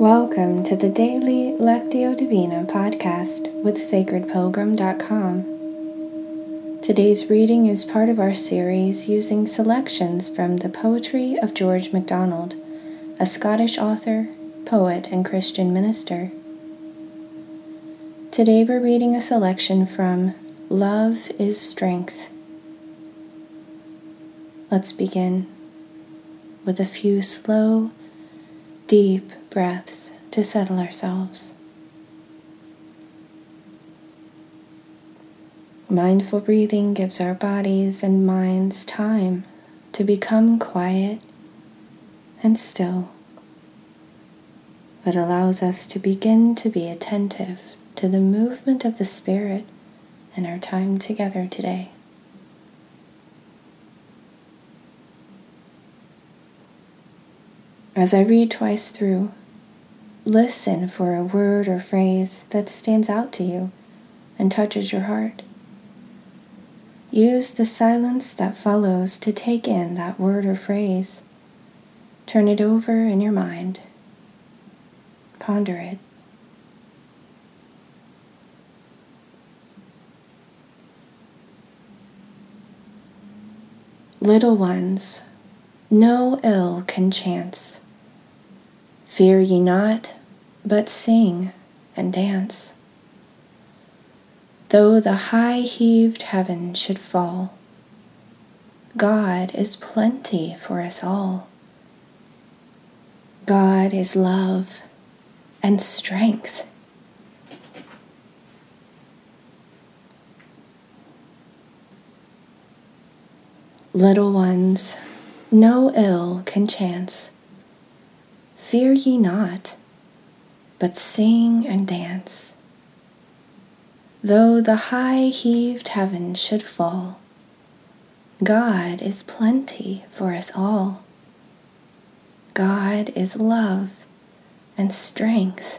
Welcome to the daily Lectio Divina podcast with sacredpilgrim.com. Today's reading is part of our series using selections from the poetry of George MacDonald, a Scottish author, poet, and Christian minister. Today we're reading a selection from Love is Strength. Let's begin with a few slow, deep breaths to settle ourselves. Mindful breathing gives our bodies and minds time to become quiet and still. It allows us to begin to be attentive to the movement of the Spirit in our time together today. As I read twice through, listen for a word or phrase that stands out to you and touches your heart. Use the silence that follows to take in that word or phrase. Turn it over in your mind. Ponder it. Little ones, no ill can chance Fear ye not, but sing and dance. Though the high heaved heaven should fall, God is plenty for us all. God is love and strength. Little ones, no ill can chance Fear ye not, but sing and dance. Though the high heaved heaven should fall, God is plenty for us all. God is love and strength.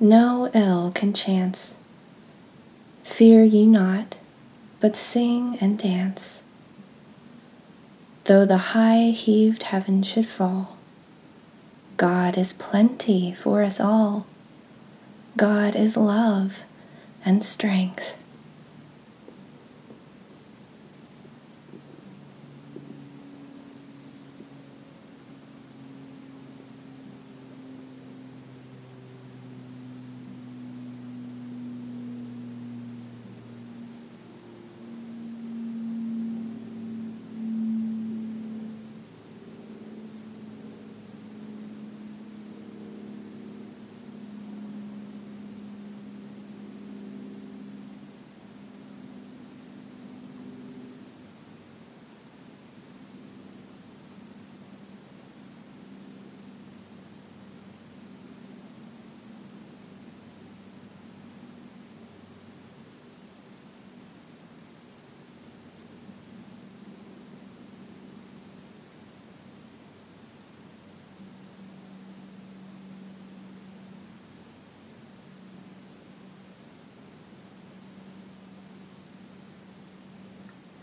no ill can chance. Fear ye not, but sing and dance. Though the high heaved heaven should fall, God is plenty for us all. God is love and strength.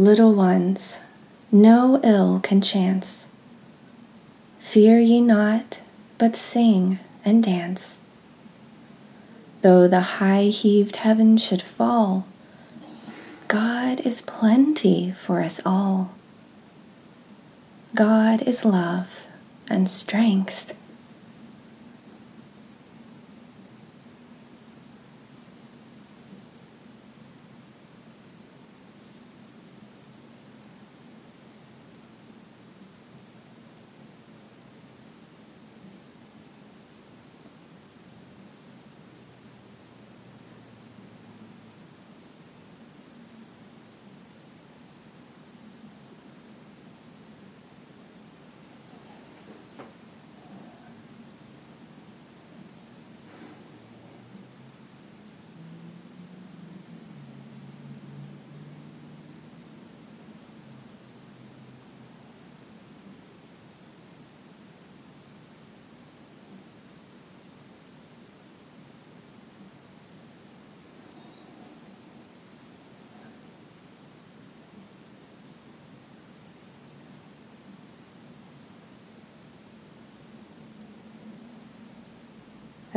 Little ones, no ill can chance. Fear ye not, but sing and dance. Though the high heaved heaven should fall, God is plenty for us all. God is love and strength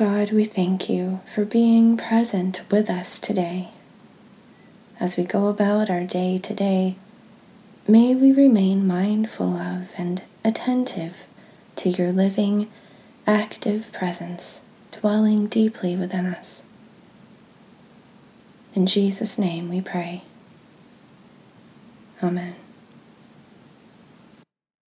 God, we thank you for being present with us today. As we go about our day today, may we remain mindful of and attentive to your living, active presence dwelling deeply within us. In Jesus' name we pray. Amen.